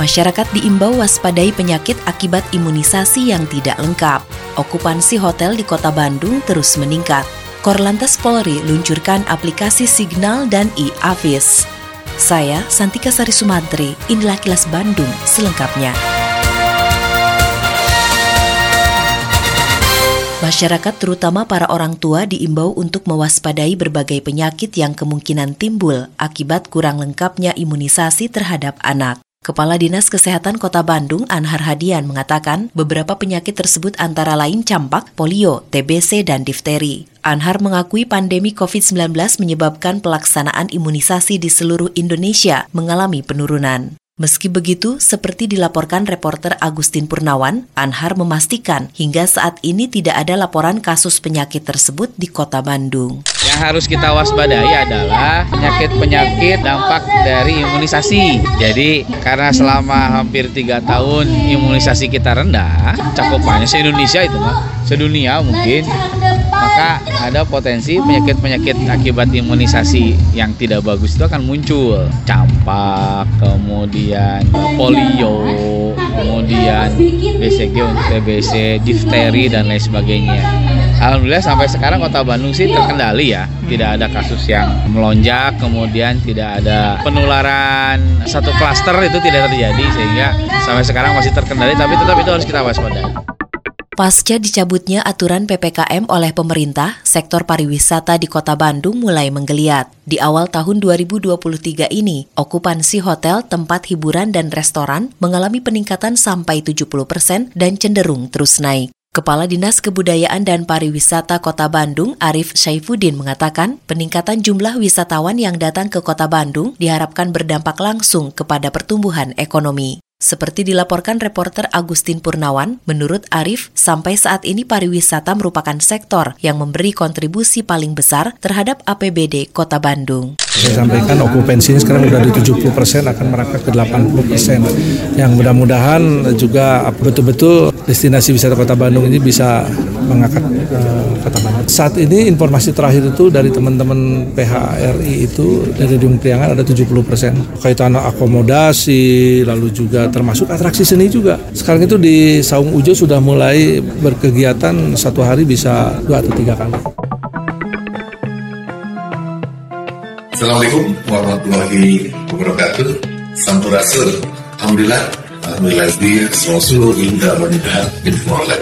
Masyarakat diimbau waspadai penyakit akibat imunisasi yang tidak lengkap. Okupansi hotel di kota Bandung terus meningkat. Korlantas Polri luncurkan aplikasi Signal dan e-Avis. Saya, Santika Sari Sumantri, inilah kilas Bandung selengkapnya. Masyarakat terutama para orang tua diimbau untuk mewaspadai berbagai penyakit yang kemungkinan timbul akibat kurang lengkapnya imunisasi terhadap anak. Kepala Dinas Kesehatan Kota Bandung, Anhar Hadian, mengatakan beberapa penyakit tersebut antara lain campak, polio, TBC, dan difteri. Anhar mengakui pandemi COVID-19 menyebabkan pelaksanaan imunisasi di seluruh Indonesia mengalami penurunan. Meski begitu, seperti dilaporkan reporter Agustin Purnawan, Anhar memastikan hingga saat ini tidak ada laporan kasus penyakit tersebut di kota Bandung. Yang harus kita waspadai adalah penyakit-penyakit dampak dari imunisasi. Jadi karena selama hampir tiga tahun imunisasi kita rendah, cakupannya se-Indonesia itu mah, sedunia mungkin, maka ada potensi penyakit-penyakit akibat imunisasi yang tidak bagus itu akan muncul. Campak, kemudian polio, kemudian BCG untuk TBC, difteri dan lain sebagainya. Alhamdulillah sampai sekarang kota Bandung sih terkendali ya, tidak ada kasus yang melonjak, kemudian tidak ada penularan satu klaster itu tidak terjadi sehingga sampai sekarang masih terkendali, tapi tetap itu harus kita waspadai. Pasca dicabutnya aturan PPKM oleh pemerintah, sektor pariwisata di kota Bandung mulai menggeliat. Di awal tahun 2023 ini, okupansi hotel, tempat hiburan, dan restoran mengalami peningkatan sampai 70 persen dan cenderung terus naik. Kepala Dinas Kebudayaan dan Pariwisata Kota Bandung, Arif Saifuddin mengatakan, peningkatan jumlah wisatawan yang datang ke Kota Bandung diharapkan berdampak langsung kepada pertumbuhan ekonomi. Seperti dilaporkan reporter Agustin Purnawan, menurut Arif, sampai saat ini pariwisata merupakan sektor yang memberi kontribusi paling besar terhadap APBD Kota Bandung. Saya sampaikan okupansinya sekarang sudah di 70 persen akan merangkak ke 80 persen. Yang mudah-mudahan juga betul-betul destinasi wisata Kota Bandung ini bisa mengangkat uh, Kota Bandung. Saat ini informasi terakhir itu dari teman-teman PHRI itu dari Dung Priangan ada 70 persen. Kaitan akomodasi, lalu juga termasuk atraksi seni juga. Sekarang itu di Saung Ujo sudah mulai berkegiatan satu hari bisa dua atau tiga kali. Assalamualaikum warahmatullahi wabarakatuh. Sampurasul. Alhamdulillah. Alhamdulillah di Rasul inda wanita bin mu'ala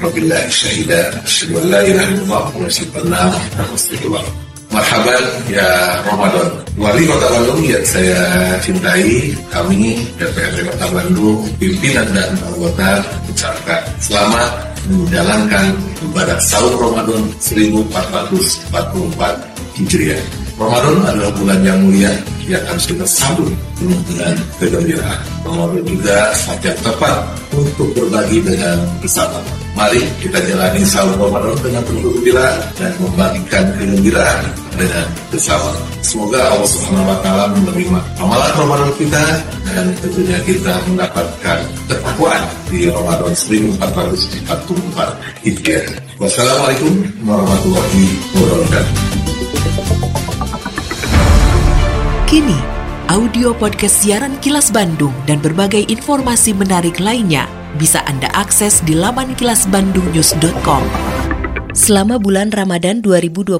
Rabbillah syahida. Asyadu an la ilaha illallah Wa syaitanna Rasulullah. Marhaban ya Ramadan. Wali Kota Bandung yang saya cintai Kami DPRD Kota Bandung Pimpinan dan anggota ucapkan Selamat menjalankan ibadah sahur Ramadan 1444 Hijriah. Ramadan adalah bulan yang mulia yang harus kita sambut dengan kegembiraan. Ramadan juga saat yang tepat untuk berbagi dengan bersama. Mari kita jalani sahur Ramadan dengan penuh gembira dan membagikan kegembiraan dengan bersama. Semoga Allah Subhanahu wa taala menerima amalan Ramadan kita dan tentunya kita mendapatkan ketakwaan di Ramadan 1444 Hijriah. Wassalamualaikum warahmatullahi wabarakatuh. Kini, audio podcast siaran Kilas Bandung dan berbagai informasi menarik lainnya bisa Anda akses di laman kilasbandungnews.com. Selama bulan Ramadan 2023,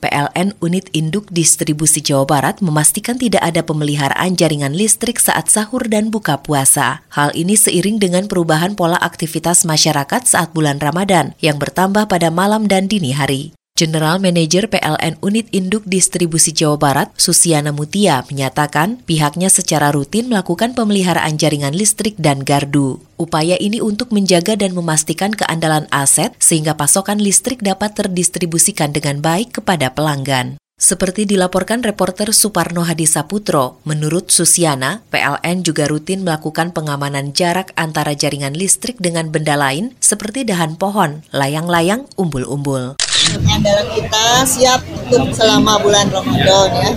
PLN Unit Induk Distribusi Jawa Barat memastikan tidak ada pemeliharaan jaringan listrik saat sahur dan buka puasa. Hal ini seiring dengan perubahan pola aktivitas masyarakat saat bulan Ramadan yang bertambah pada malam dan dini hari. General Manager PLN Unit Induk Distribusi Jawa Barat, Susiana Mutia, menyatakan pihaknya secara rutin melakukan pemeliharaan jaringan listrik dan gardu. Upaya ini untuk menjaga dan memastikan keandalan aset sehingga pasokan listrik dapat terdistribusikan dengan baik kepada pelanggan. Seperti dilaporkan reporter Suparno Hadisaputro, menurut Susiana, PLN juga rutin melakukan pengamanan jarak antara jaringan listrik dengan benda lain seperti dahan pohon, layang-layang, umbul-umbul andalan kita siap untuk selama bulan Ramadan ya.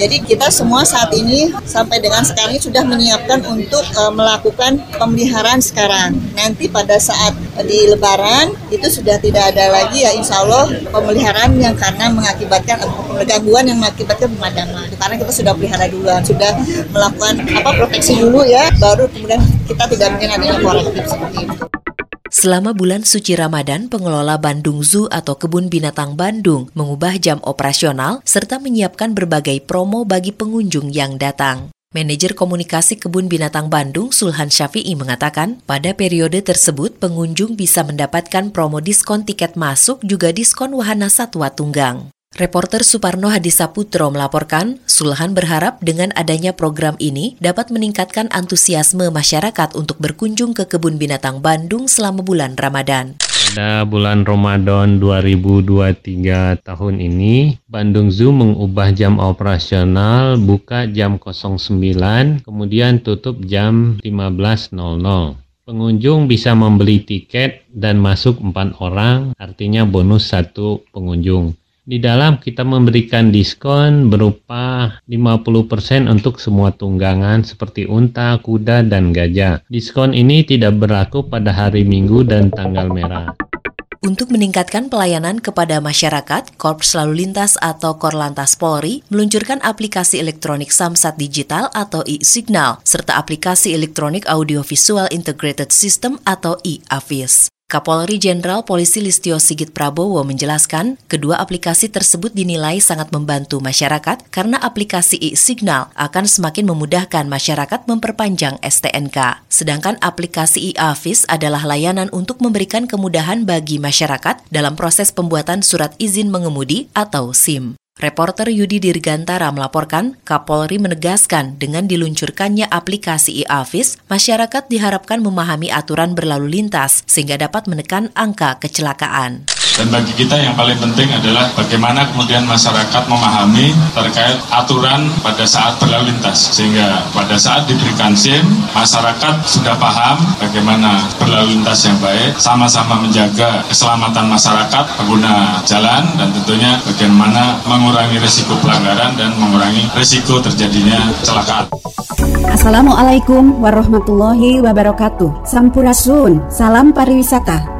Jadi kita semua saat ini sampai dengan sekarang ini sudah menyiapkan untuk uh, melakukan pemeliharaan sekarang. Nanti pada saat di Lebaran itu sudah tidak ada lagi ya Insya Allah pemeliharaan yang karena mengakibatkan gangguan yang mengakibatkan pemadaman. Karena kita sudah pelihara duluan, sudah melakukan apa proteksi dulu ya, baru kemudian kita tidak mungkin ada yang korektif seperti itu. Selama bulan suci Ramadan, pengelola Bandung Zoo atau Kebun Binatang Bandung mengubah jam operasional serta menyiapkan berbagai promo bagi pengunjung yang datang. Manajer komunikasi Kebun Binatang Bandung, Sulhan Syafi'i mengatakan, pada periode tersebut pengunjung bisa mendapatkan promo diskon tiket masuk juga diskon wahana satwa tunggang. Reporter Suparno Hadisaputro melaporkan, Sulhan berharap dengan adanya program ini dapat meningkatkan antusiasme masyarakat untuk berkunjung ke kebun binatang Bandung selama bulan Ramadan. Pada bulan Ramadan 2023 tahun ini, Bandung Zoo mengubah jam operasional buka jam 09, kemudian tutup jam 15.00. Pengunjung bisa membeli tiket dan masuk empat orang, artinya bonus satu pengunjung. Di dalam kita memberikan diskon berupa 50% untuk semua tunggangan seperti unta, kuda, dan gajah. Diskon ini tidak berlaku pada hari Minggu dan tanggal merah. Untuk meningkatkan pelayanan kepada masyarakat, Korps Lalu Lintas atau Korlantas Polri meluncurkan aplikasi elektronik Samsat Digital atau e-Signal, serta aplikasi elektronik Audiovisual Integrated System atau e-AVIS. Kapolri Jenderal Polisi Listio Sigit Prabowo menjelaskan, kedua aplikasi tersebut dinilai sangat membantu masyarakat karena aplikasi e-signal akan semakin memudahkan masyarakat memperpanjang STNK. Sedangkan aplikasi e-Avis adalah layanan untuk memberikan kemudahan bagi masyarakat dalam proses pembuatan surat izin mengemudi atau SIM. Reporter Yudi Dirgantara melaporkan, Kapolri menegaskan dengan diluncurkannya aplikasi e-Avis, masyarakat diharapkan memahami aturan berlalu lintas sehingga dapat menekan angka kecelakaan. Dan bagi kita yang paling penting adalah bagaimana kemudian masyarakat memahami terkait aturan pada saat berlalu lintas. Sehingga pada saat diberikan SIM, masyarakat sudah paham bagaimana berlalu lintas yang baik, sama-sama menjaga keselamatan masyarakat, pengguna jalan, dan tentunya bagaimana mengurangi risiko pelanggaran dan mengurangi risiko terjadinya kecelakaan. Assalamualaikum warahmatullahi wabarakatuh. Sampurasun, salam pariwisata.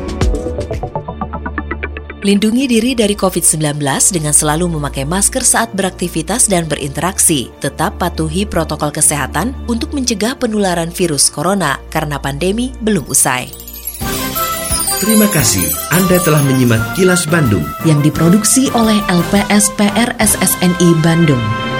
Lindungi diri dari COVID-19 dengan selalu memakai masker saat beraktivitas dan berinteraksi. Tetap patuhi protokol kesehatan untuk mencegah penularan virus corona karena pandemi belum usai. Terima kasih Anda telah menyimak Kilas Bandung yang diproduksi oleh LPSPR SSNI Bandung.